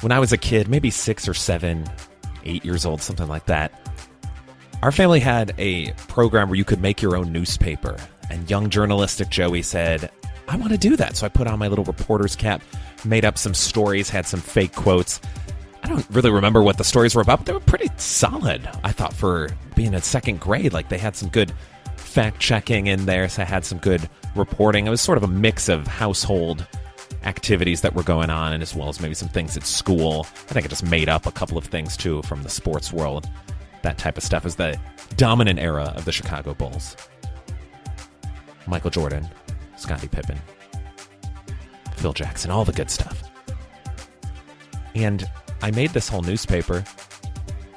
when I was a kid, maybe six or seven, eight years old, something like that, our family had a program where you could make your own newspaper. And young journalistic Joey said, I want to do that. So I put on my little reporter's cap, made up some stories, had some fake quotes. I don't really remember what the stories were about, but they were pretty solid. I thought for being in second grade, like they had some good fact checking in there. So I had some good reporting. It was sort of a mix of household activities that were going on, and as well as maybe some things at school. I think I just made up a couple of things too from the sports world. That type of stuff is the dominant era of the Chicago Bulls. Michael Jordan, Scottie Pippen, Phil Jackson, all the good stuff. And I made this whole newspaper.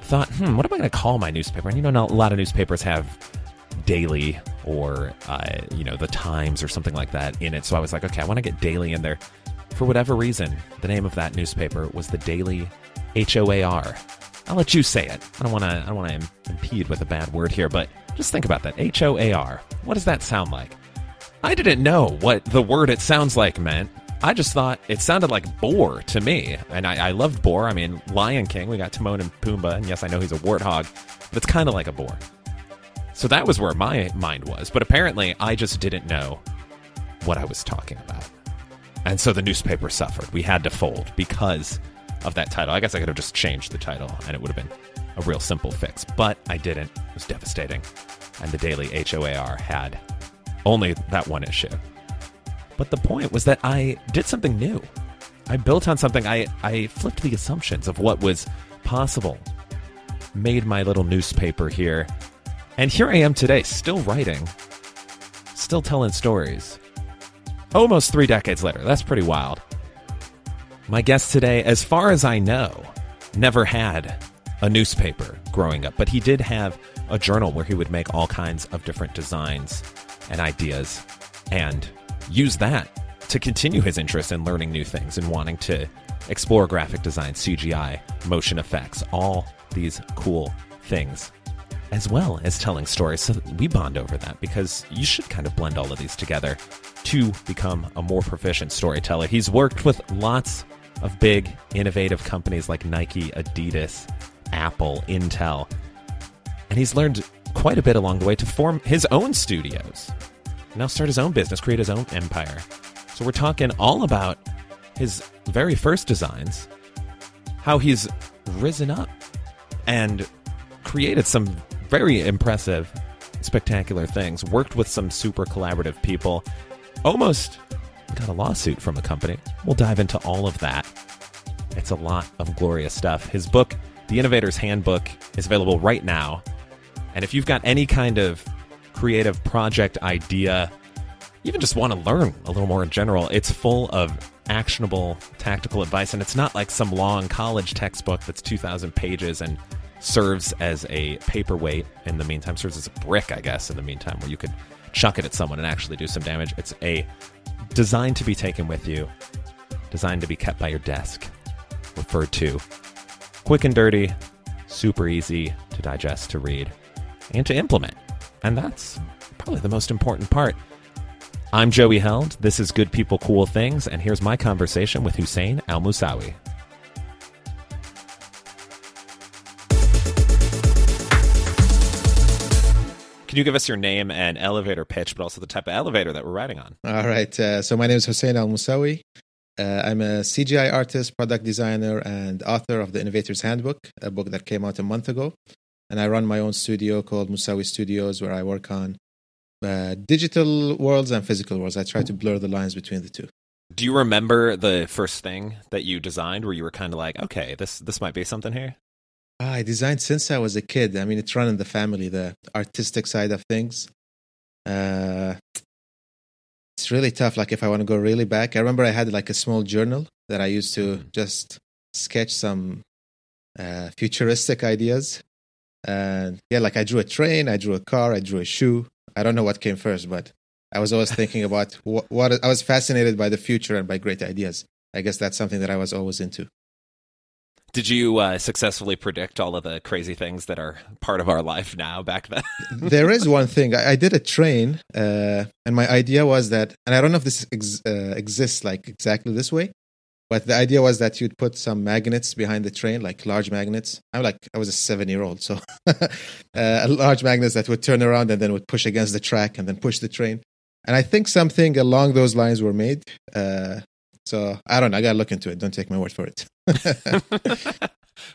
Thought, hmm, what am I going to call my newspaper? And you know, a lot of newspapers have daily or uh, you know the Times or something like that in it. So I was like, okay, I want to get daily in there. For whatever reason, the name of that newspaper was the Daily H O A R. I'll let you say it. I don't want to. I don't want to impede with a bad word here, but just think about that. H O A R. What does that sound like? I didn't know what the word it sounds like meant. I just thought it sounded like boar to me, and I, I loved boar. I mean, Lion King. We got Timon and Pumbaa, and yes, I know he's a warthog, but it's kind of like a boar. So that was where my mind was. But apparently, I just didn't know what I was talking about. And so the newspaper suffered. We had to fold because of that title. I guess I could have just changed the title and it would have been a real simple fix. But I didn't. It was devastating. And the daily HOAR had only that one issue. But the point was that I did something new. I built on something. I, I flipped the assumptions of what was possible. Made my little newspaper here and here I am today, still writing, still telling stories. Almost three decades later. That's pretty wild. My guest today, as far as I know, never had a newspaper growing up, but he did have a journal where he would make all kinds of different designs and ideas and use that to continue his interest in learning new things and wanting to explore graphic design, CGI, motion effects, all these cool things as well as telling stories. So we bond over that because you should kind of blend all of these together to become a more proficient storyteller. He's worked with lots of big, innovative companies like Nike, Adidas, Apple, Intel, and he's learned quite a bit along the way to form his own studios. Now start his own business, create his own empire. So we're talking all about his very first designs, how he's risen up and created some very impressive, spectacular things. Worked with some super collaborative people. Almost got a lawsuit from a company. We'll dive into all of that. It's a lot of glorious stuff. His book, The Innovator's Handbook, is available right now. And if you've got any kind of creative project idea, even just want to learn a little more in general, it's full of actionable tactical advice. And it's not like some long college textbook that's 2,000 pages and serves as a paperweight in the meantime, serves as a brick, I guess, in the meantime, where you could chuck it at someone and actually do some damage. It's a designed to be taken with you, designed to be kept by your desk, referred to. Quick and dirty, super easy to digest, to read, and to implement. And that's probably the most important part. I'm Joey Held. This is Good People, Cool Things, and here's my conversation with Hussain Almossawi. You give us your name and elevator pitch, but also the type of elevator that we're riding on? All right. Uh, so my name is Hussain Almossawi. Uh, I'm a CGI artist, product designer, and author of the Innovator's Handbook, a book that came out a month ago. And I run my own studio called Musawi Studios, where I work on uh, digital worlds and physical worlds. I try to blur the lines between the two. Do you remember the first thing that you designed where you were kind of like, okay, this this might be something here? Ah, I designed since I was a kid. I mean, it's run in the family, the artistic side of things. Uh, it's really tough. Like, if I want to go really back, I remember I had like a small journal that I used to mm-hmm. just sketch some uh, futuristic ideas. And yeah, like I drew a train, I drew a car, I drew a shoe. I don't know what came first, but I was always thinking about what, what I was fascinated by the future and by great ideas. I guess that's something that I was always into. Did you uh, successfully predict all of the crazy things that are part of our life now back then? there is one thing. I, I did a train, uh, and my idea was that, and I don't know if this ex- uh, exists like exactly this way, But the idea was that you'd put some magnets behind the train, like large magnets. I'm like, I was a seven year old, so uh, large magnets that would turn around and then would push against the track and then push the train. And I think something along those lines were made. Uh, so I don't know. I got to look into it. Don't take my word for it.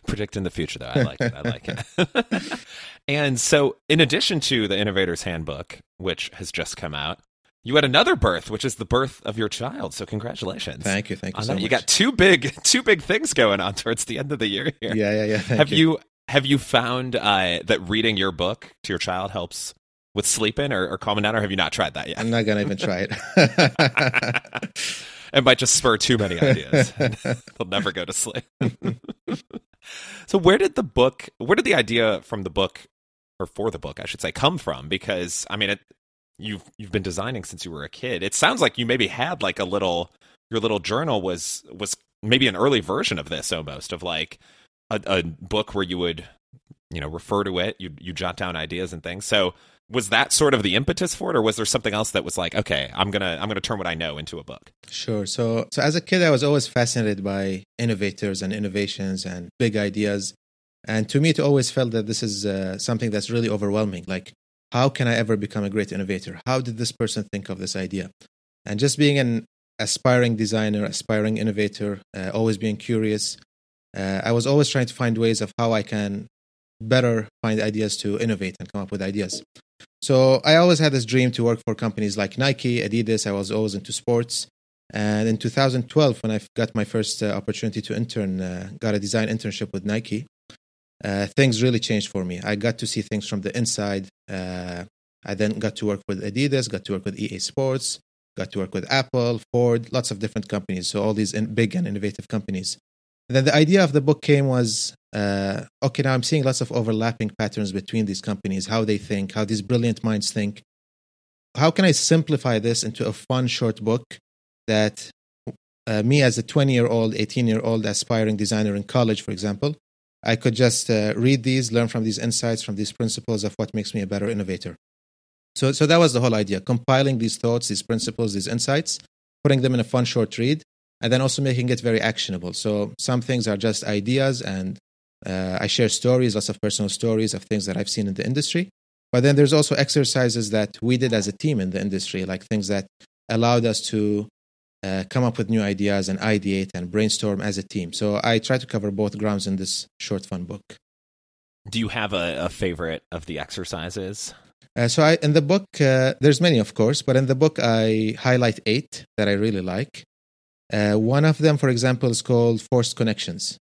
Predicting the future, though. I like it. I like it. and so, in addition to the Innovator's Handbook, which has just come out, you had another birth, which is the birth of your child. So congratulations! Thank you, thank you. So you got two big, two big things going on towards the end of the year here. Yeah, yeah, yeah. have you. you. have you found uh, that reading your book to your child helps with sleeping or, or calming down, or have you not tried that yet? I'm not gonna even try it. It might just spur too many ideas. They'll never go to sleep. so, where did the book? Where did the idea from the book, or for the book, I should say, come from? Because I mean, it, you've you've been designing since you were a kid. It sounds like you maybe had like a little your little journal was was maybe an early version of this almost of like a, a book where you would you know refer to it you you jot down ideas and things so was that sort of the impetus for it or was there something else that was like okay i'm gonna i'm gonna turn what i know into a book sure so so as a kid i was always fascinated by innovators and innovations and big ideas and to me it always felt that this is uh, something that's really overwhelming like how can I ever become a great innovator? How did this person think of this idea? And just being an aspiring designer, aspiring innovator, uh, always being curious, uh, I was always trying to find ways of how I can better find ideas to innovate and come up with ideas. So I always had this dream to work for companies like Nike, Adidas. I was always into sports. And in 2012, when I got my first uh, opportunity to intern, uh, got a design internship with Nike, uh, things really changed for me. I got to see things from the inside. Uh, I then got to work with Adidas, got to work with EA Sports, got to work with Apple, Ford, lots of different companies. So all these in, big and innovative companies. Then the idea of the book came was uh, okay, now I'm seeing lots of overlapping patterns between these companies, how they think, how these brilliant minds think. How can I simplify this into a fun short book that uh, me as a 20 year old, 18 year old aspiring designer in college, for example, I could just uh, read these, learn from these insights, from these principles of what makes me a better innovator. So, so that was the whole idea compiling these thoughts, these principles, these insights, putting them in a fun short read, and then also making it very actionable. So, some things are just ideas, and uh, I share stories, lots of personal stories of things that I've seen in the industry. But then there's also exercises that we did as a team in the industry, like things that allowed us to uh, come up with new ideas and ideate and brainstorm as a team. So I try to cover both grounds in this short fun book. Do you have a, a favorite of the exercises? Uh, so I, in the book, uh, there's many, of course, but in the book I highlight eight that I really like. Uh, one of them, for example, is called forced connections.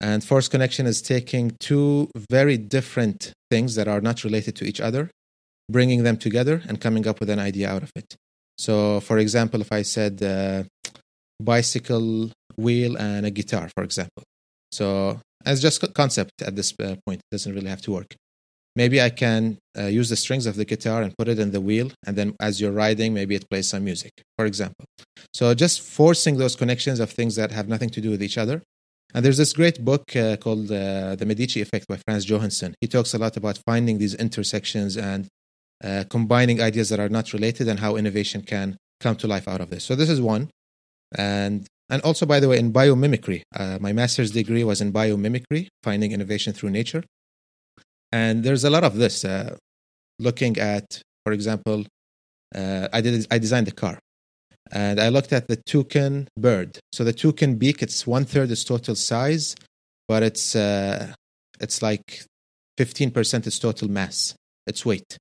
And forced connection is taking two very different things that are not related to each other, bringing them together, and coming up with an idea out of it. So, for example, if I said uh, bicycle wheel and a guitar, for example. So, as just concept at this uh, point, it doesn't really have to work. Maybe I can uh, use the strings of the guitar and put it in the wheel, and then as you're riding, maybe it plays some music, for example. So, just forcing those connections of things that have nothing to do with each other. And there's this great book uh, called uh, The Medici Effect by Frans Johansson. He talks a lot about finding these intersections and uh, combining ideas that are not related and how innovation can come to life out of this. So this is one, and and also by the way, in biomimicry, uh, my master's degree was in biomimicry, finding innovation through nature, and there's a lot of this. Uh, looking at, for example, uh, I did I designed the car, and I looked at the toucan bird. So the toucan beak, it's one third its total size, but it's uh, it's like fifteen percent its total mass, its weight.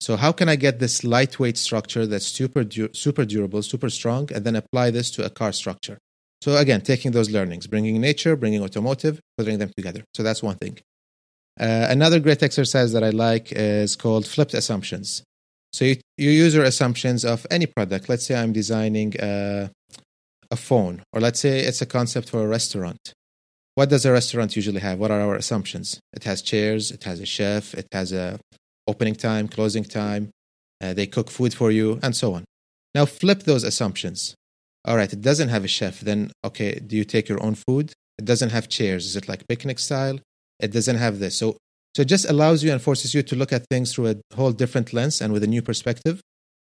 So how can I get this lightweight structure that's super du- super durable, super strong, and then apply this to a car structure? So again, taking those learnings, bringing nature, bringing automotive, putting them together. So that's one thing. Uh, another great exercise that I like is called flipped assumptions. So you, you use your assumptions of any product. Let's say I'm designing a, a phone, or let's say it's a concept for a restaurant. What does a restaurant usually have? What are our assumptions? It has chairs, it has a chef, it has a opening time, closing time. Uh, they cook food for you, and so on. Now flip those assumptions. All right, it doesn't have a chef. Then, okay, do you take your own food? It doesn't have chairs. Is it like picnic style? It doesn't have this. So, so it just allows you and forces you to look at things through a whole different lens and with a new perspective.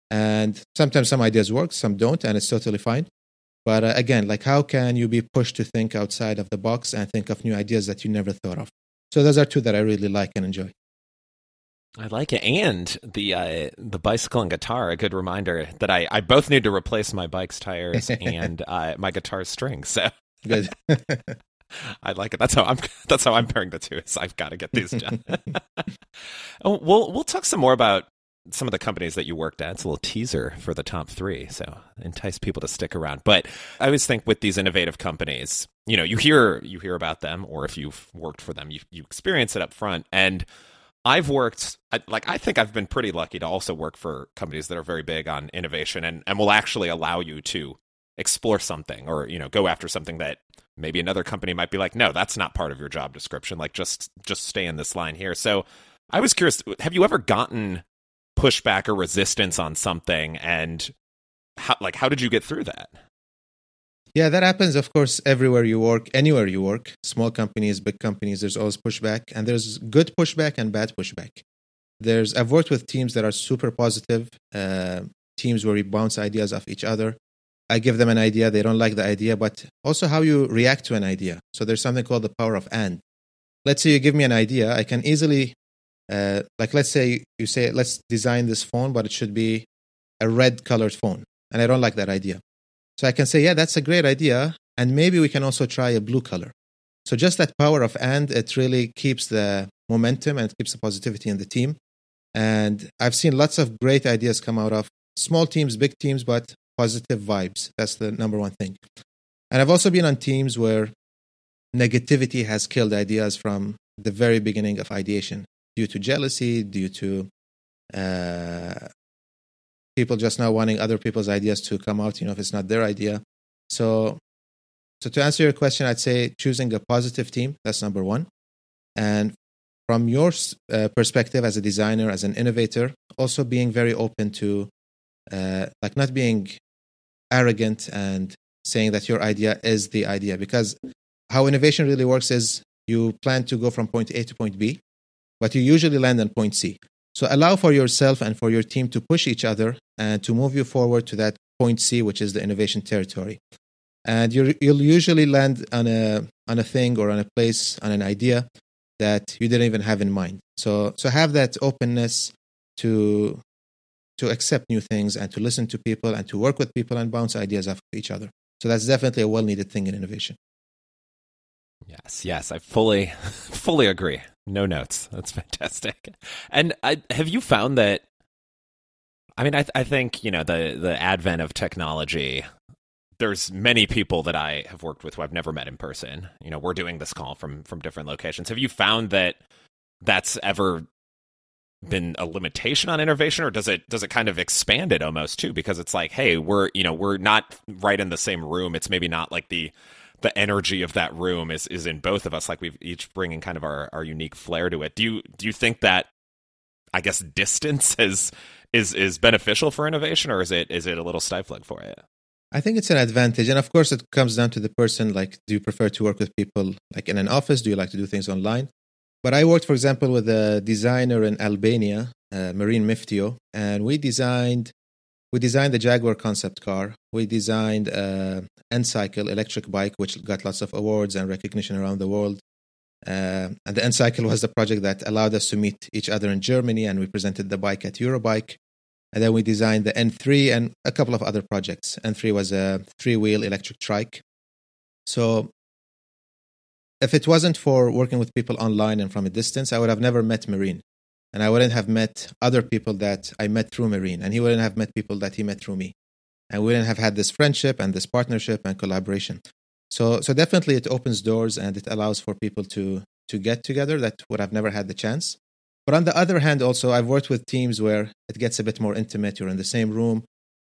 And sometimes some ideas work, some don't, and it's totally fine. But uh, again, like how can you be pushed to think outside of the box and think of new ideas that you never thought of? So those are two that I really like and enjoy. I like it, and the uh, the bicycle and guitar. A good reminder that I, I both need to replace my bike's tires and uh, my guitar strings. So good. I like it. That's how I'm. That's how I'm pairing the two. Is I've got to get these done. oh, we'll we'll talk some more about some of the companies that you worked at. It's a little teaser for the top three, so entice people to stick around. But I always think with these innovative companies, you know, you hear you hear about them, or if you've worked for them, you you experience it up front. And I've worked like I think I've been pretty lucky to also work for companies that are very big on innovation and and will actually allow you to explore something or you know go after something that maybe another company might be like no that's not part of your job description. Like just just stay in this line here. So i was curious have you ever gotten pushback or resistance on something? And how like how did you get through that? Yeah that happens of course everywhere you work anywhere you work. Small companies big companies there's always pushback and there's good pushback and bad pushback. There's i've worked with teams that are super positive uh, teams where we bounce ideas off each other I give them an idea, they don't like the idea, but also how you react to an idea. So there's something called the power of and. Let's say you give me an idea, I can easily, uh, like, let's say you say, let's design this phone, but it should be a red colored phone. And I don't like that idea. So I can say, yeah, that's a great idea. And maybe we can also try a blue color. So just that power of and, it really keeps the momentum and keeps the positivity in the team. And I've seen lots of great ideas come out of small teams, big teams, but positive vibes. That's the number one thing. And I've also been on teams where negativity has killed ideas from the very beginning of ideation due to jealousy, due to uh, people just not wanting other people's ideas to come out, you know, if it's not their idea. So, so to answer your question, I'd say choosing a positive team, that's number one. And from your uh, perspective as a designer, as an innovator, also being very open to uh, like not being arrogant and saying that your idea is the idea because how innovation really works is you plan to go from point A to point B, but you usually land on point C. So allow for yourself and for your team to push each other and to move you forward to that point C, which is the innovation territory. And you will usually land on a on a thing or on a place on an idea that you didn't even have in mind. So so have that openness to to accept new things and to listen to people and to work with people and bounce ideas off each other. So that's definitely a well needed thing in innovation. Yes, yes, I fully fully agree. No notes. That's fantastic. And I, have you found that I mean I I think, you know, the the advent of technology there's many people that I have worked with who I've never met in person. You know, we're doing this call from from different locations. Have you found that that's ever been a limitation on innovation or does it does it kind of expand it almost too because it's like hey we're you know we're not right in the same room it's maybe not like the the energy of that room is is in both of us like we've each bringing kind of our our unique flair to it do you do you think that i guess distance is is is beneficial for innovation or is it is it a little stifling for it I think it's an advantage. And of course, it comes down to the person. Like, do you prefer to work with people like in an office? Do you like to do things online? But I worked, for example, with a designer in Albania, uh, Marin Myftiu, and we designed we designed the Jaguar concept car. We designed a N-Cycle electric bike, which got lots of awards and recognition around the world. Uh, and the N-Cycle was the project that allowed us to meet each other in Germany, and we presented the bike at Eurobike. And then we designed the N3 and a couple of other projects. N3 was a three-wheel electric trike. So if it wasn't for working with people online and from a distance, I would have never met Marin. And I wouldn't have met other people that I met through Marin. And he wouldn't have met people that he met through me. And we wouldn't have had this friendship and this partnership and collaboration. So, so definitely it opens doors and it allows for people to, to get together that would have never had the chance. But on the other hand, also, I've worked with teams where it gets a bit more intimate. You're in the same room,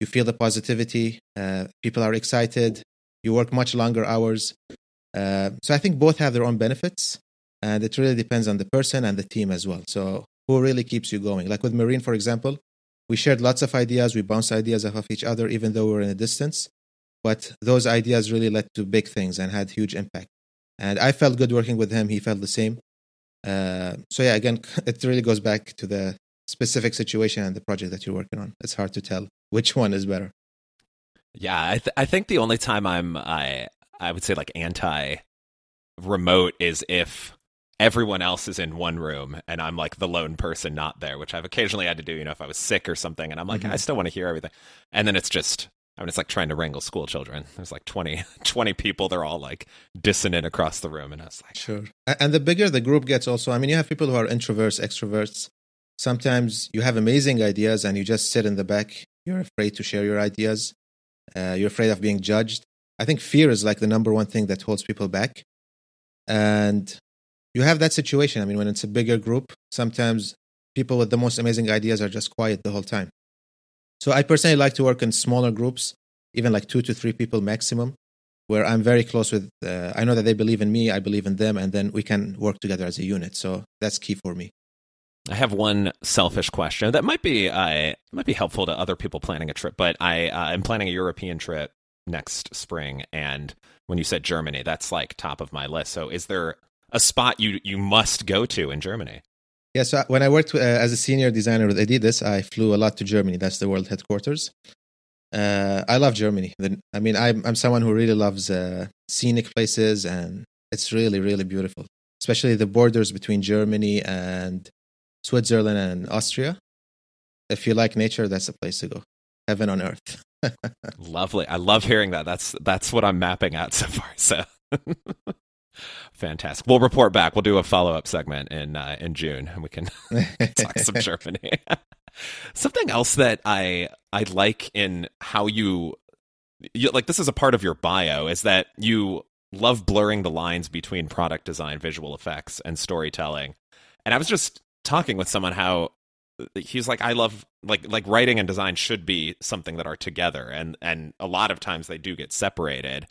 you feel the positivity, uh, people are excited, you work much longer hours. Uh, so I think both have their own benefits, and it really depends on the person and the team as well. So who really keeps you going? Like with Marin, for example, we shared lots of ideas, we bounced ideas off of each other, even though we were in a distance. But those ideas really led to big things and had huge impact. And I felt good working with him. He felt the same. Uh, so yeah, again, it really goes back to the specific situation and the project that you're working on. It's hard to tell which one is better. Yeah, I, th- I think the only time I'm I I would say like anti remote is if everyone else is in one room and I'm like the lone person not there, which I've occasionally had to do, you know, if I was sick or something and I'm like, mm-hmm. I still want to hear everything. And then it's just I mean, it's like trying to wrangle school children. There's like 20, 20 people. They're all like dissonant across the room. And I was like, sure. And the bigger the group gets, also, I mean, you have people who are introverts, extroverts. Sometimes you have amazing ideas and you just sit in the back. You're afraid to share your ideas. Uh, you're afraid of being judged. I think fear is like the number one thing that holds people back. And you have that situation. I mean, when it's a bigger group, sometimes people with the most amazing ideas are just quiet the whole time. So I personally like to work in smaller groups, even like two to three people maximum, where I'm very close with. Uh, I know that they believe in me, I believe in them, and then we can work together as a unit. So that's key for me. I have one selfish question that might be uh, might be helpful to other people planning a trip, but I uh, am planning a European trip next spring, and when you said Germany, that's like top of my list. So, is there a spot you you must go to in Germany? Yeah, so when I worked uh, as a senior designer with Adidas, I flew a lot to Germany. That's the world headquarters. Uh, I love Germany. I mean, I'm I'm someone who really loves uh, scenic places, and it's really really beautiful. Especially the borders between Germany and Switzerland and Austria. If you like nature, that's the place to go. Heaven on earth. Lovely. I love hearing that. That's that's what I'm mapping out so far. So Fantastic. We'll report back. We'll do a follow up segment in uh, in June, and we can talk some Germany. Something else that I I like in how you, you like this is a part of your bio is that you love blurring the lines between product design, visual effects, and storytelling. And I was just talking with someone how he's like I love like like writing and design should be something that are together and and a lot of times they do get separated.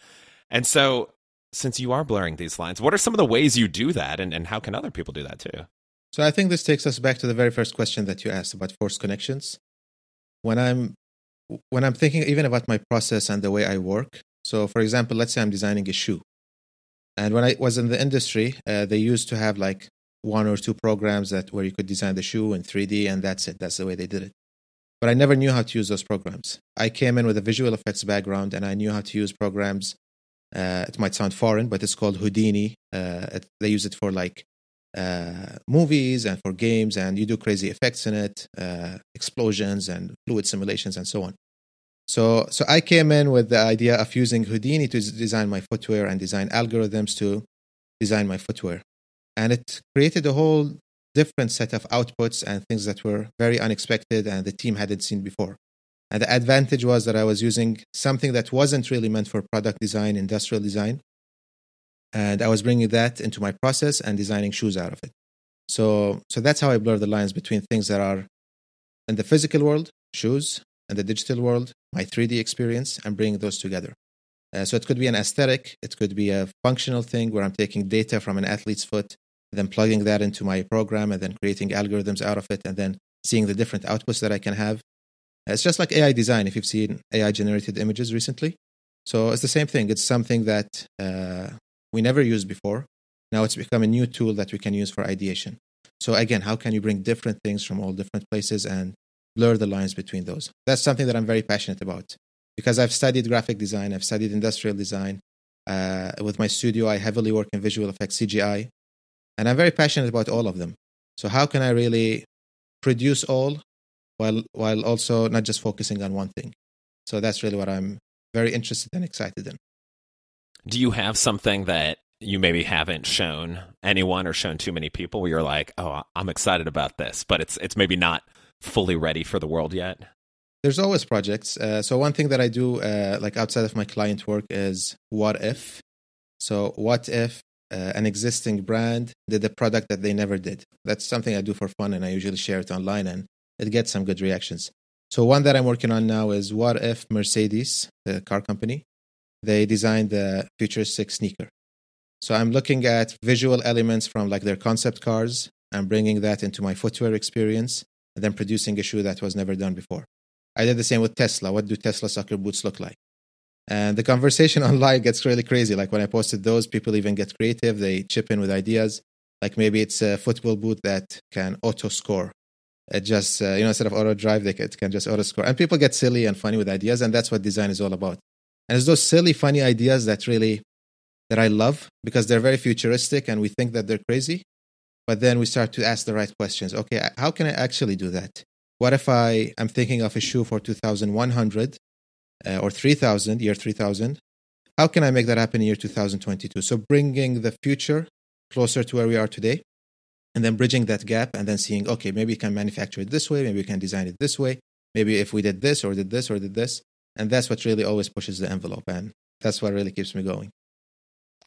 And so since you are blurring these lines, what are some of the ways you do that, and, and how can other people do that too? So I think this takes us back to the very first question that you asked about forced connections. When I'm when I'm thinking even about my process and the way I work. So, for example, let's say I'm designing a shoe, and when I was in the industry, uh, they used to have like one or two programs that where you could design the shoe in 3D, and that's it. That's the way they did it. But I never knew how to use those programs. I came in with a visual effects background, and I knew how to use programs uh, it might sound foreign, but it's called Houdini. Uh, it, they use it for like uh, movies and for games, and you do crazy effects in it, uh, explosions and fluid simulations and so on. So, so I came in with the idea of using Houdini to design my footwear and design algorithms to design my footwear, and it created a whole different set of outputs and things that were very unexpected and the team hadn't seen before. And the advantage was that I was using something that wasn't really meant for product design, industrial design. And I was bringing that into my process and designing shoes out of it. So, so that's how I blur the lines between things that are in the physical world, shoes, and the digital world, my 3D experience, and bringing those together. Uh, so it could be an aesthetic, it could be a functional thing where I'm taking data from an athlete's foot, then plugging that into my program, and then creating algorithms out of it, and then seeing the different outputs that I can have. It's just like AI design, if you've seen AI generated images recently. So it's the same thing. It's something that uh, we never used before. Now it's become a new tool that we can use for ideation. So again, how can you bring different things from all different places and blur the lines between those? That's something that I'm very passionate about because I've studied graphic design, I've studied industrial design. Uh, with my studio, I heavily work in visual effects, CGI, and I'm very passionate about all of them. So how can I really produce all while while also not just focusing on one thing. So that's really what I'm very interested and excited in. Do you have something that you maybe haven't shown anyone or shown too many people where you're like, "Oh, I'm excited about this," but it's it's maybe not fully ready for the world yet? There's always projects. Uh, so one thing that I do, uh, like outside of my client work, is what if. So what if uh, an existing brand did a product that they never did? That's something I do for fun, and I usually share it online. And it gets some good reactions. So one that I'm working on now is what if Mercedes, the car company, they designed the futuristic sneaker. So I'm looking at visual elements from like their concept cars and bringing that into my footwear experience and then producing a shoe that was never done before. I did the same with Tesla. What do Tesla soccer boots look like? And the conversation online gets really crazy. Like when I posted those, people even get creative. They chip in with ideas. Like maybe it's a football boot that can auto score it just uh, you know instead of auto drive, they can, it can just auto score. And people get silly and funny with ideas, and that's what design is all about. And it's those silly, funny ideas that really that I love because they're very futuristic, and we think that they're crazy, but then we start to ask the right questions. Okay, how can I actually do that? What if I am thinking of a shoe for 2100 uh, or 3000, year 3000? How can I make that happen in year 2022? So bringing the future closer to where we are today and then bridging that gap and then seeing, okay, maybe we can manufacture it this way, maybe we can design it this way, maybe if we did this or did this or did this. And that's what really always pushes the envelope. And that's what really keeps me going.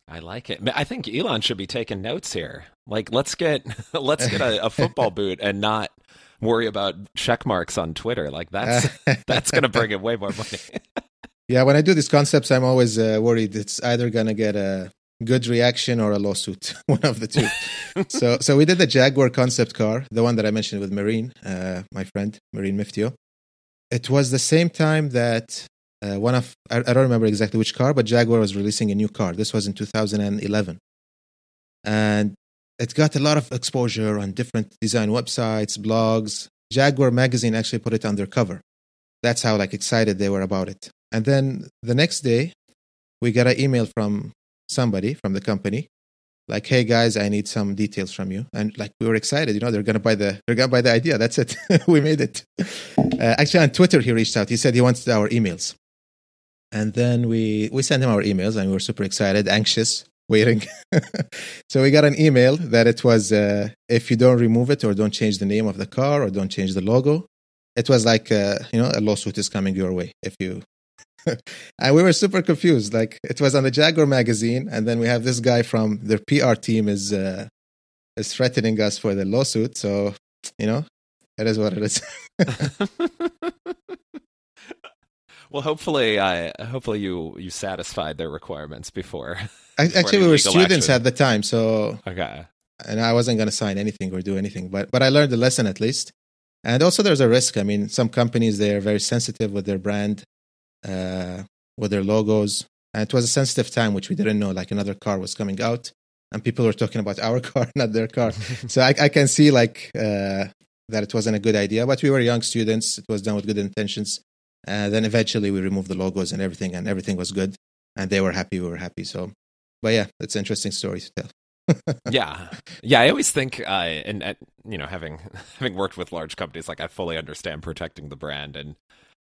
I like it. I think Elon should be taking notes here. Like, let's get let's get a, a football boot and not worry about check marks on Twitter. Like that's that's going to bring in way more money. yeah, when I do these concepts, I'm always uh, worried it's either going to get a good reaction or a lawsuit, one of the two. so, so we did the Jaguar concept car, the one that I mentioned with Marin, uh, my friend Marin Myftiu. It was the same time that uh, one of I, I, don't remember exactly which car, but Jaguar was releasing a new car. This was in 2011, and it got a lot of exposure on different design websites, blogs. Jaguar magazine actually put it on their cover. That's how like excited they were about it. And then the next day, we got an email from somebody from the company, like, "Hey guys, I need some details from you." And like we were excited, you know, they're gonna buy the they're gonna buy the idea. That's it. we made it. Uh, actually, on Twitter, he reached out. He said he wants our emails, and then we we sent him our emails, and we were super excited, anxious waiting. so we got an email that it was uh, if you don't remove it or don't change the name of the car or don't change the logo, it was like uh, you know a lawsuit is coming your way if you. and we were super confused. Like it was on the Jaguar magazine, and then we have this guy from their PR team is uh, is threatening us for the lawsuit. So you know, it is what it is. Well, hopefully, I hopefully you you satisfied their requirements before. Actually, we were students action. at the time, so okay. And I wasn't going to sign anything or do anything, but but I learned the lesson at least. And also, there's a risk. I mean, some companies they're very sensitive with their brand, uh, with their logos. And it was a sensitive time, which we didn't know. Like another car was coming out, and people were talking about our car, not their car. so I, I, can see like uh, that it wasn't a good idea. But we were young students; it was done with good intentions. And then eventually we removed the logos and everything, and everything was good. And they were happy, we were happy. So, but yeah, it's an interesting story to tell. yeah, yeah. I always think, uh, and uh, you know, having having worked with large companies, like I fully understand protecting the brand, and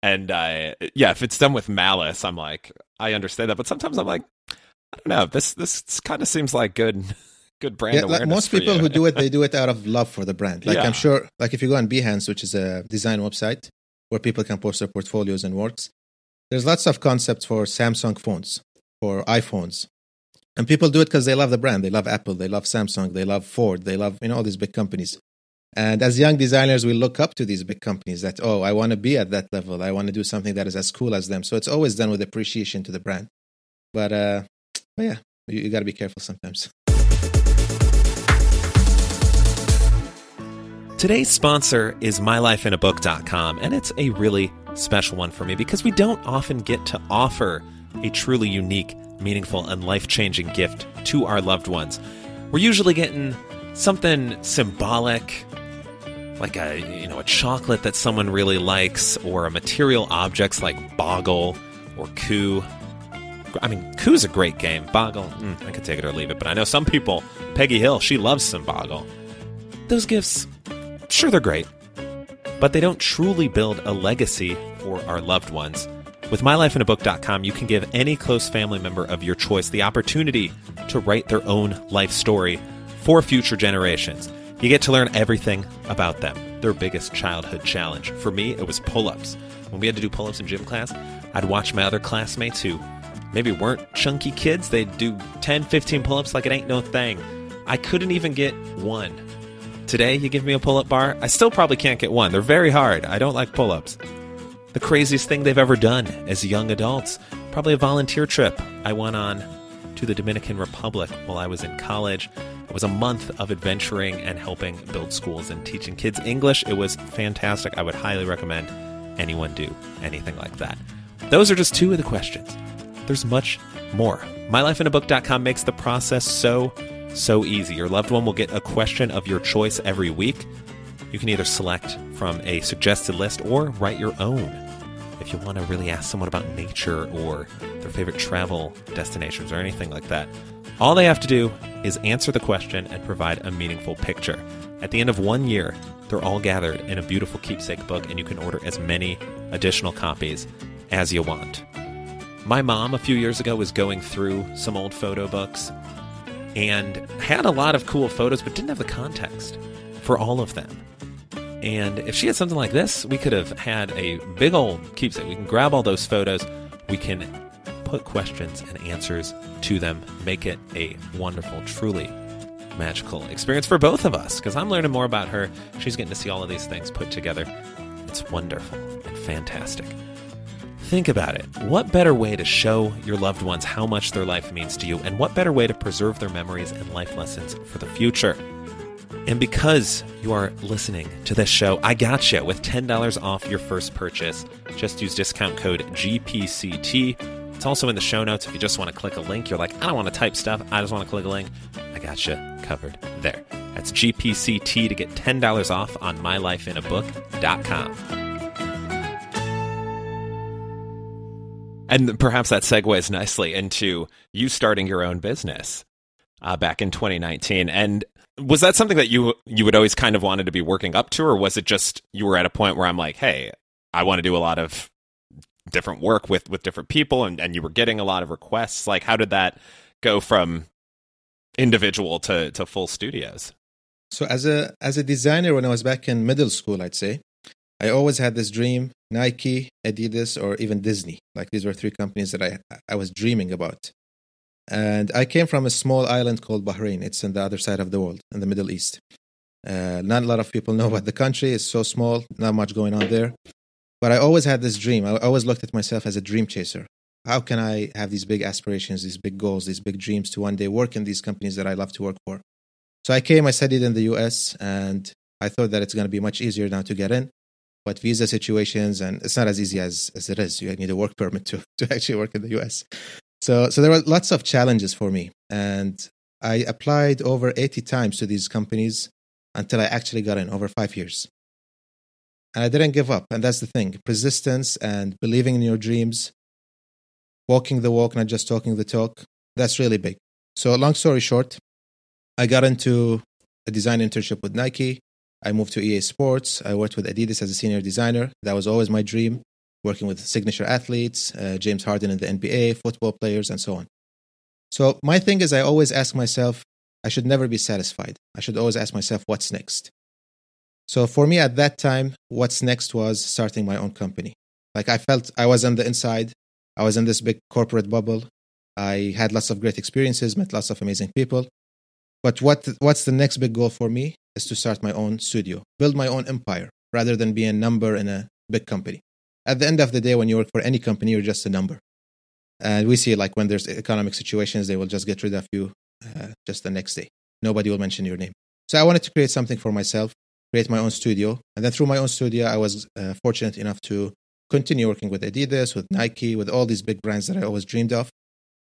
and uh, yeah, if it's done with malice, I'm like, I understand that. But sometimes I'm like, I don't know. This this kind of seems like good good brand yeah, awareness. Like most people who do it, they do it out of love for the brand. Like yeah. I'm sure, like if you go on Behance, which is a design website, where people can post their portfolios and works. There's lots of concepts for Samsung phones, for iPhones. And people do it because they love the brand. They love Apple, they love Samsung, they love Ford, they love you know all these big companies. And as young designers, we look up to these big companies that, oh, I want to be at that level. I want to do something that is as cool as them. So it's always done with appreciation to the brand. But, uh, but yeah, you, you got to be careful sometimes. Today's sponsor is mylifeinabook.com, and it's a really special one for me because we don't often get to offer a truly unique, meaningful, and life changing gift to our loved ones. We're usually getting something symbolic, like a you know a chocolate that someone really likes, or a material objects like Boggle or Coup. I mean, Coup's a great game. Boggle, mm, I could take it or leave it, but I know some people. Peggy Hill, she loves some Boggle. Those gifts Sure, they're great, but they don't truly build a legacy for our loved ones. With mylifeinabook.com, you can give any close family member of your choice the opportunity to write their own life story for future generations. You get to learn everything about them, their biggest childhood challenge. For me, it was pull ups. When we had to do pull ups in gym class, I'd watch my other classmates who maybe weren't chunky kids. They'd do 10, 15 pull ups like it ain't no thing. I couldn't even get one. Today, you give me a pull up bar, I still probably can't get one. They're very hard. I don't like pull ups. The craziest thing they've ever done as young adults, probably a volunteer trip I went on to the Dominican Republic while I was in college. It was a month of adventuring and helping build schools and teaching kids English. It was fantastic. I would highly recommend anyone do anything like that. Those are just two of the questions. There's much more. MyLifeInABook.com makes the process so so easy. Your loved one will get a question of your choice every week. You can either select from a suggested list or write your own. If you want to really ask someone about nature or their favorite travel destinations or anything like that, all they have to do is answer the question and provide a meaningful picture. At the end of one year, they're all gathered in a beautiful keepsake book, and you can order as many additional copies as you want. My mom, a few years ago, was going through some old photo books and had a lot of cool photos, but didn't have the context for all of them. And if she had something like this, we could have had a big old keepsake. We can grab all those photos, we can put questions and answers to them, make it a wonderful, truly magical experience for both of us. Because I'm learning more about her. She's getting to see all of these things put together. It's wonderful and fantastic. Think about it. What better way to show your loved ones how much their life means to you, and what better way to preserve their memories and life lessons for the future? And because you are listening to this show, I got you with $10 off your first purchase. Just use discount code GPCT. It's also in the show notes if you just want to click a link. You're like, I don't want to type stuff, I just want to click a link. I got you covered there. That's GPCT to get $10 off on mylifeinabook.com. And perhaps that segues nicely into you starting your own business uh, back in 2019. And was that something that you you would always kind of wanted to be working up to, or was it just you were at a point where I'm like, hey, I want to do a lot of different work with with different people, and and you were getting a lot of requests. Like, how did that go from individual to to full studios? So as a as a designer, when I was back in middle school, I'd say I always had this dream Nike, Adidas, or even Disney. Like these were three companies that I, I was dreaming about. And I came from a small island called Bahrain. It's on the other side of the world, in the Middle East. Uh, not a lot of people know about the country. It's so small, not much going on there. But I always had this dream. I always looked at myself as a dream chaser. How can I have these big aspirations, these big goals, these big dreams to one day work in these companies that I love to work for? So I came, I studied in the US, and I thought that it's going to be much easier now to get in but visa situations and it's not as easy as, as it is. You need a work permit to, to actually work in the US. So so there were lots of challenges for me. And I applied over 80 times to these companies until I actually got in over five years. And I didn't give up. And that's the thing persistence and believing in your dreams, walking the walk, not just talking the talk. That's really big. So, long story short, I got into a design internship with Nike. I moved to EA Sports. I worked with Adidas as a senior designer. That was always my dream, working with signature athletes, uh, James Harden in the NBA, football players, and so on. So, my thing is, I always ask myself, I should never be satisfied. I should always ask myself, what's next? So, for me at that time, what's next was starting my own company. Like, I felt I was on the inside, I was in this big corporate bubble. I had lots of great experiences, met lots of amazing people. But what what's the next big goal for me is to start my own studio, build my own empire rather than be a number in a big company. At the end of the day, when you work for any company, you're just a number. And we see like when there's economic situations, they will just get rid of you uh, just the next day. Nobody will mention your name. So I wanted to create something for myself, create my own studio. And then through my own studio, I was uh, fortunate enough to continue working with Adidas, with Nike, with all these big brands that I always dreamed of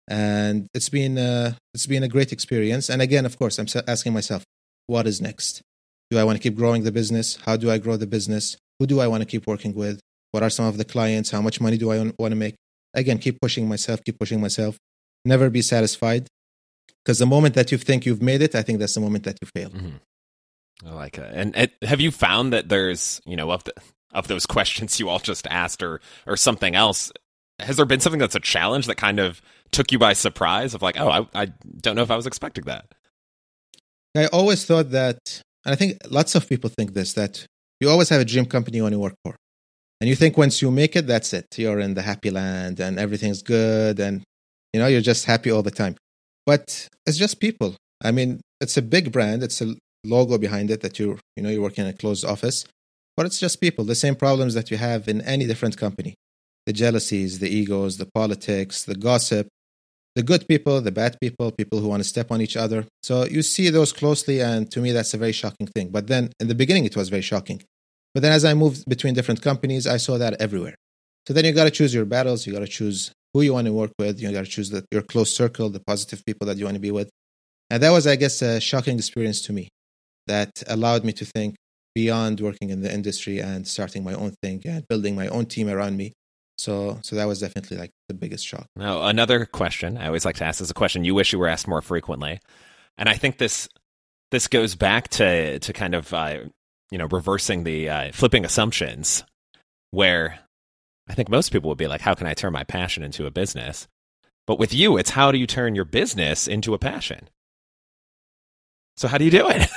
and it's been uh, it's been a great experience. And again, of course, I'm asking myself, what is next? Do I want to keep growing the business? How do I grow the business? Who do I want to keep working with? What are some of the clients? How much money do I want to make? Again, keep pushing myself, keep pushing myself. Never be satisfied, because the moment that you think you've made it, I think that's the moment that you fail. Mm-hmm. I like it. And it, have you found that there's, you know, of the of those questions you all just asked, or or something else? Has there been something that's a challenge that kind of took you by surprise of like, oh, I, I don't know if I was expecting that. I always thought that, and I think lots of people think this, that you always have a dream company you want to work for. And you think once you make it, that's it. You're in the happy land and everything's good and, you know, you're just happy all the time. But it's just people. I mean, it's a big brand. It's a logo behind it that you're, you know, you're working in a closed office. But it's just people, the same problems that you have in any different company the jealousies, the egos, the politics, the gossip, the good people, the bad people, people who want to step on each other. So you see those closely, and to me, that's a very shocking thing. But then in the beginning, it was very shocking. But then as I moved between different companies, I saw that everywhere. So then you got to choose your battles. You got to choose who you want to work with. You got to choose the, your close circle, the positive people that you want to be with. And that was, I guess, a shocking experience to me that allowed me to think beyond working in the industry and starting my own thing and building my own team around me. So, so that was definitely like the biggest shock. Now, another question I always like to ask is a question you wish you were asked more frequently, and I think this this goes back to to kind of uh, you know reversing the uh, flipping assumptions, where I think most people would be like, "How can I turn my passion into a business?" But with you, it's how do you turn your business into a passion? So how do you do it?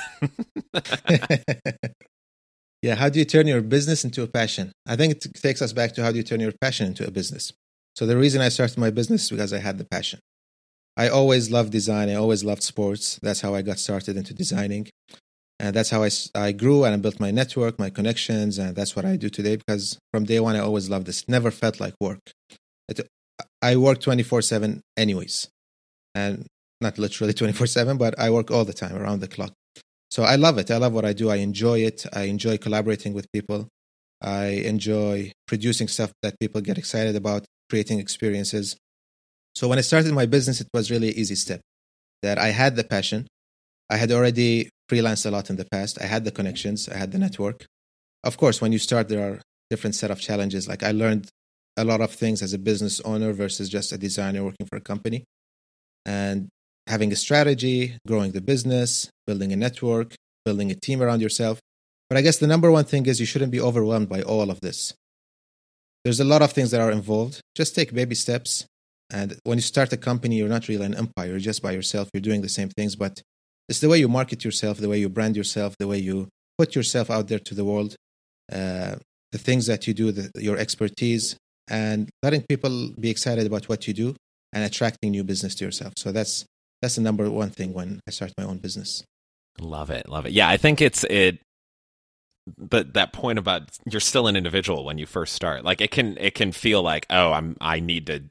yeah, how do you turn your business into a passion? I think it takes us back to how do you turn your passion into a business. So the reason I started my business is because I had the passion. I always loved design. I always loved sports. That's how I got started into designing. And that's how I, I grew and I built my network, my connections, and that's what I do today because from day one, I always loved this. Never felt like work. It, I work 24 7 anyways. And not literally 24 7, but I work all the time around the clock. So I love it. I love what I do. I enjoy it. I enjoy collaborating with people. I enjoy producing stuff that people get excited about, creating experiences. So when I started my business, it was really an easy step that I had the passion. I had already freelanced a lot in the past. I had the connections. I had the network. Of course, when you start, there are different set of challenges. Like I learned a lot of things as a business owner versus just a designer working for a company. And having a strategy, growing the business, building a network, building a team around yourself. But I guess the number one thing is you shouldn't be overwhelmed by all of this. There's a lot of things that are involved. Just take baby steps. And when you start a company, you're not really an empire, you're just by yourself. You're doing the same things, but it's the way you market yourself, the way you brand yourself, the way you put yourself out there to the world, uh, the things that you do, the, your expertise, and letting people be excited about what you do and attracting new business to yourself. So that's that's the number one thing when I start my own business. Love it, love it. Yeah, I think it's it. But that point about you're still an individual when you first start, like it can it can feel like oh I'm I need to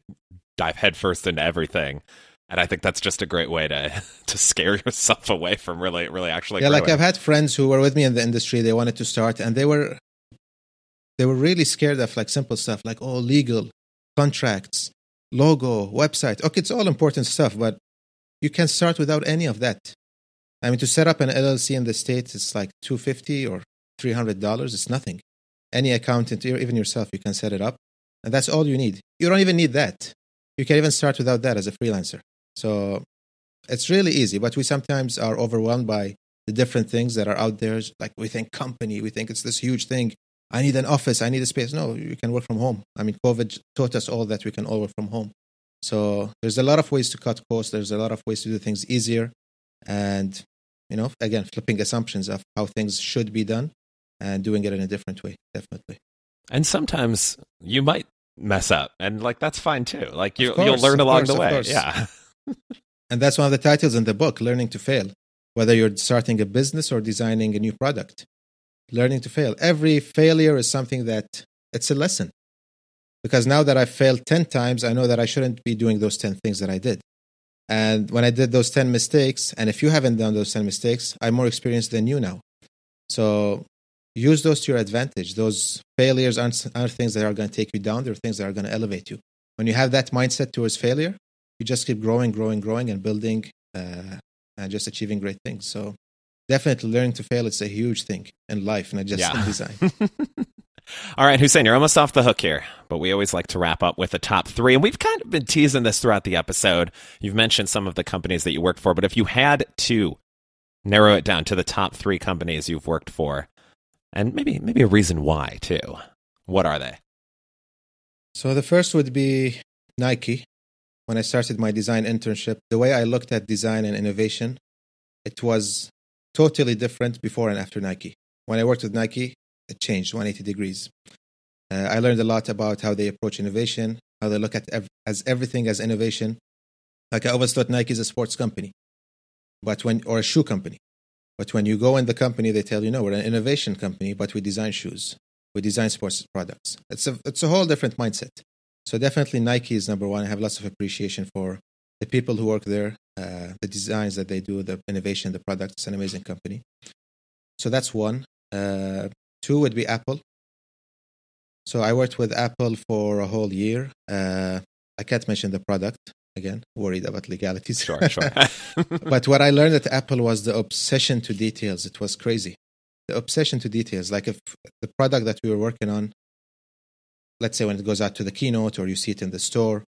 dive headfirst into everything, and I think that's just a great way to to scare yourself away from really really actually. Yeah, growing. like I've had friends who were with me in the industry. They wanted to start, and they were they were really scared of like simple stuff like oh legal contracts logo website okay it's all important stuff but you can start without any of that i mean to set up an llc in the states it's like 250 or 300 dollars it's nothing any accountant even yourself you can set it up and that's all you need you don't even need that you can even start without that as a freelancer so it's really easy but we sometimes are overwhelmed by the different things that are out there like we think company we think it's this huge thing I need an office, I need a space. No, you can work from home. I mean, COVID taught us all that we can all work from home. So there's a lot of ways to cut costs. There's a lot of ways to do things easier. And, you know, again, flipping assumptions of how things should be done and doing it in a different way, definitely. And sometimes you might mess up and like that's fine too. Like you course, you'll learn along course, the way. Yeah. and that's one of the titles in the book, Learning to Fail. Whether you're starting a business or designing a new product learning to fail. Every failure is something that it's a lesson. Because now that I've failed 10 times, I know that I shouldn't be doing those 10 things that I did. And when I did those 10 mistakes, and if you haven't done those 10 mistakes, I'm more experienced than you now. So use those to your advantage. Those failures aren't, aren't things that are going to take you down, they're things that are going to elevate you. When you have that mindset towards failure, you just keep growing, growing, growing, and building uh, and just achieving great things. So definitely learning to fail is a huge thing in life, not just yeah. in design. All right, Hussain, you're almost off the hook here, but we always like to wrap up with the top three. And we've kind of been teasing this throughout the episode. You've mentioned some of the companies that you worked for, but if you had to narrow it down to the top three companies you've worked for, and maybe maybe a reason why too, what are they? So the first would be Nike. When I started my design internship, the way I looked at design and innovation, it was totally different before and after Nike. When I worked with Nike, changed 180 degrees. Uh, I learned a lot about how they approach innovation, how they look at ev- as everything as innovation. Like I always thought Nike is a sports company, but when or a shoe company. But when you go in the company, they tell you, no, we're an innovation company, but we design shoes, we design sports products. It's a it's a whole different mindset. So definitely Nike is number one. I have lots of appreciation for the people who work there, uh, the designs that they do, the innovation, the products. It's an amazing company. So that's one. Uh, two would be Apple. So I worked with Apple for a whole year. Uh, I can't mention the product again, worried about legalities. Sure, sure. but what I learned at Apple was the obsession to details. It was crazy. the obsession to details. Like if the product that we were working on, let's say when it goes out to the keynote or you see it in the store,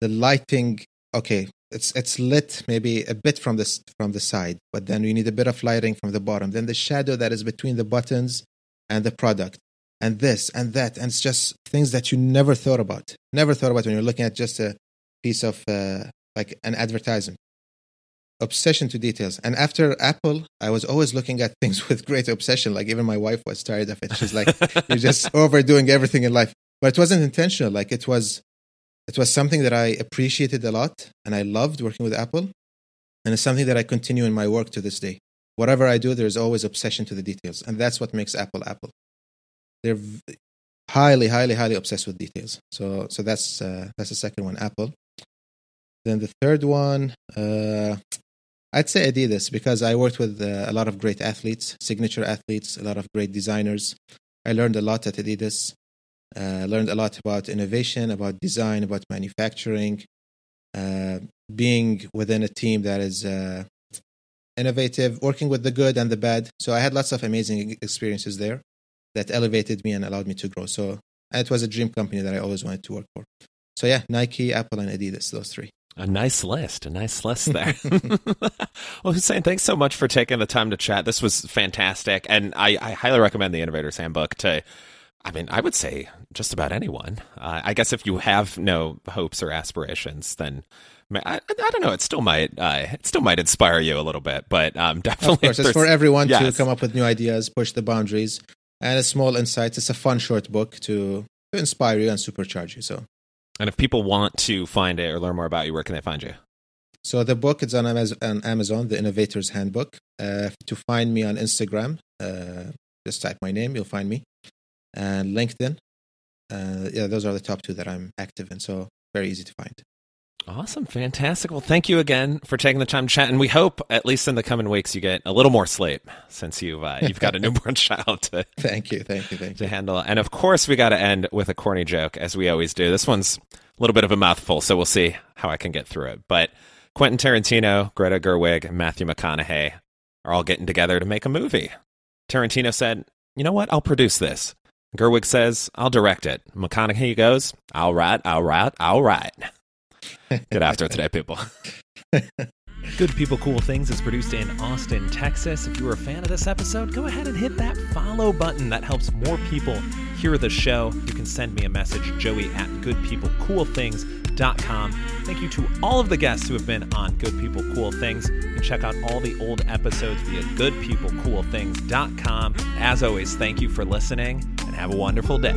the lighting, okay, it's it's lit maybe a bit from the from the side, but then you need a bit of lighting from the bottom. Then the shadow that is between the buttons and the product, and this and that, and it's just things that you never thought about, never thought about when you're looking at just a piece of uh, like an advertisement. Obsession to details. And after Apple, I was always looking at things with great obsession. Like even my wife was tired of it. She's like, "You're just overdoing everything in life." But it wasn't intentional. Like it was it was something that I appreciated a lot and I loved working with Apple. And it's something that I continue in my work to this day. Whatever I do, there's always obsession to the details. And that's what makes Apple Apple. They're highly, highly, highly obsessed with details. So, so that's, uh, that's the second one, Apple. Then the third one, uh, I'd say Adidas because I worked with uh, a lot of great athletes, signature athletes, a lot of great designers. I learned a lot at Adidas. Uh, learned a lot about innovation, about design, about manufacturing, uh, being within a team that is uh, innovative, working with the good and the bad. So I had lots of amazing experiences there that elevated me and allowed me to grow. So it was a dream company that I always wanted to work for. So yeah, Nike, Apple, and Adidas, those three. A nice list, a nice list there. well, Hussain, thanks so much for taking the time to chat. This was fantastic, and I, I highly recommend the Innovator's Handbook to I mean, I would say just about anyone. Uh, I guess if you have no hopes or aspirations, then I, I don't know. It still might uh, it still might inspire you a little bit, but um, definitely, of course, it's for everyone yes. to come up with new ideas, push the boundaries, and a small insights. It's a fun short book to, to inspire you and supercharge you. So, and if people want to find it or learn more about you, where can they find you? So the book is on Amazon, The Innovator's Handbook. Uh, to find me on Instagram, uh, just type my name, you'll find me and LinkedIn. Uh, yeah, those are the top two that I'm active in. So very easy to find. Awesome, fantastic. Well, thank you again for taking the time to chat, and we hope, at least in the coming weeks, you get a little more sleep since you've uh, you've got a newborn child to. Thank you, thank you, thank you. to handle. And of course, we got to end with a corny joke, as we always do. This one's a little bit of a mouthful, so we'll see how I can get through it. But Quentin Tarantino, Greta Gerwig, and Matthew McConaughey are all getting together to make a movie. Tarantino said, "You know what? I'll produce this." Gerwig says, I'll direct it. McConaughey goes, I'll write, I'll write, I'll write. Get after it today, people. Good People Cool Things is produced in Austin, Texas. If you were a fan of this episode, go ahead and hit that follow button. That helps more people hear the show. You can send me a message, joey at goodpeoplecoolthings.com. Thank you to all of the guests who have been on Good People Cool Things. You can check out all the old episodes via goodpeoplecoolthings.com. As always, thank you for listening and have a wonderful day.